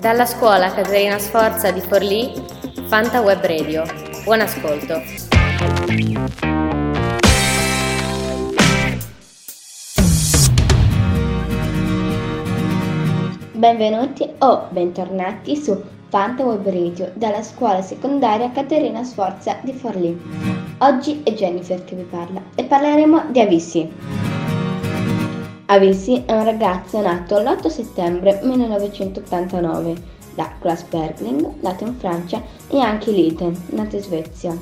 Dalla scuola Caterina Sforza di Forlì, Fanta Web Radio. Buon ascolto. Benvenuti o bentornati su Fanta Web Radio dalla scuola secondaria Caterina Sforza di Forlì. Oggi è Jennifer che vi parla e parleremo di Avissi. Avisi è un ragazzo nato l'8 settembre 1989 da Klaas Bergling, nato in Francia, e anche Liten, nato in Svezia.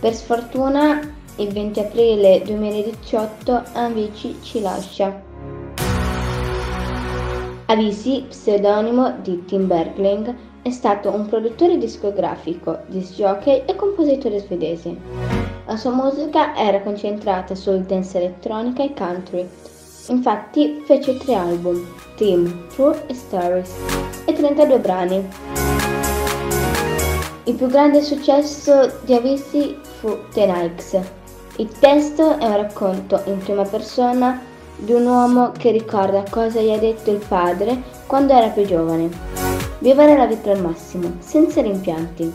Per sfortuna, il 20 aprile 2018 Avicii ci lascia. Avisi, pseudonimo di Tim Bergling, è stato un produttore discografico, disc jockey e compositore svedese. La sua musica era concentrata sul dance elettronica e country, Infatti fece tre album, Team, True e Stories, e 32 brani. Il più grande successo di Avicii fu The Nikes. Il testo è un racconto in prima persona di un uomo che ricorda cosa gli ha detto il padre quando era più giovane. Vivere la vita al massimo, senza rimpianti.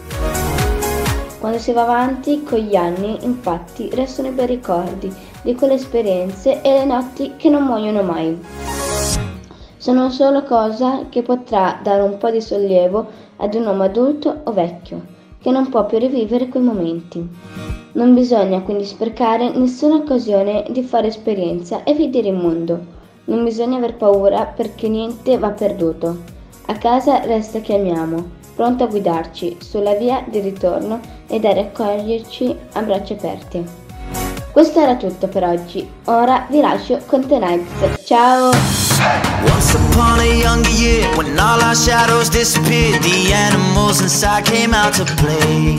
Quando si va avanti con gli anni, infatti, restano i bei ricordi di quelle esperienze e le notti che non muoiono mai. Sono solo cosa che potrà dare un po' di sollievo ad un uomo adulto o vecchio, che non può più rivivere quei momenti. Non bisogna quindi sprecare nessuna occasione di fare esperienza e vedere il mondo. Non bisogna aver paura perché niente va perduto. A casa resta chi amiamo, pronto a guidarci sulla via di ritorno ed a raccoglierci a braccia aperte. Questo era tutto per oggi. Ora vi lascio con The Nights. Ciao! Once upon a younger year, when all our shadows disappeared, the animals inside came out to play.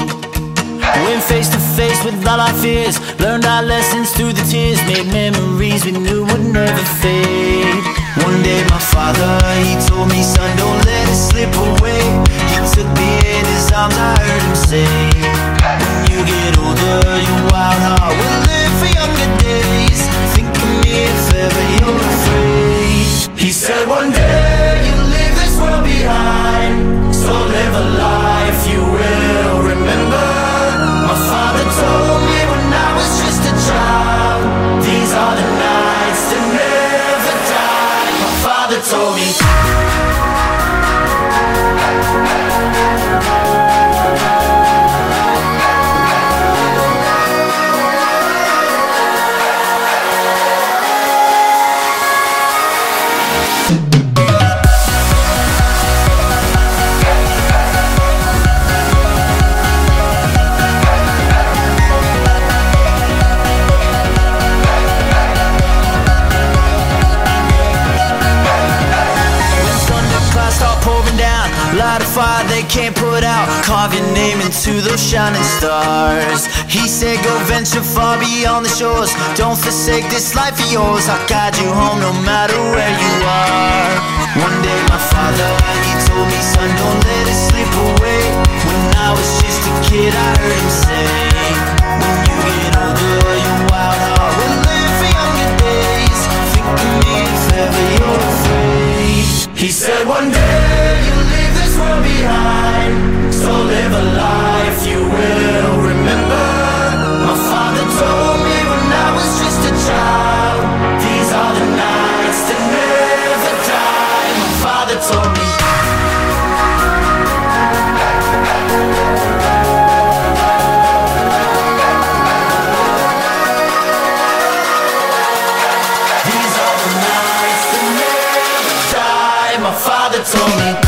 Went face to face with all our fears, learned our lessons through the tears, made memories we knew would never fade. One day my father, he told me, son, don't let it slip away. He took me in his arms, I heard him say, told me they can't put out. Carve your name into those shining stars. He said go venture far beyond the shores. Don't forsake this life of yours. I'll guide you home no matter where you are my father told me.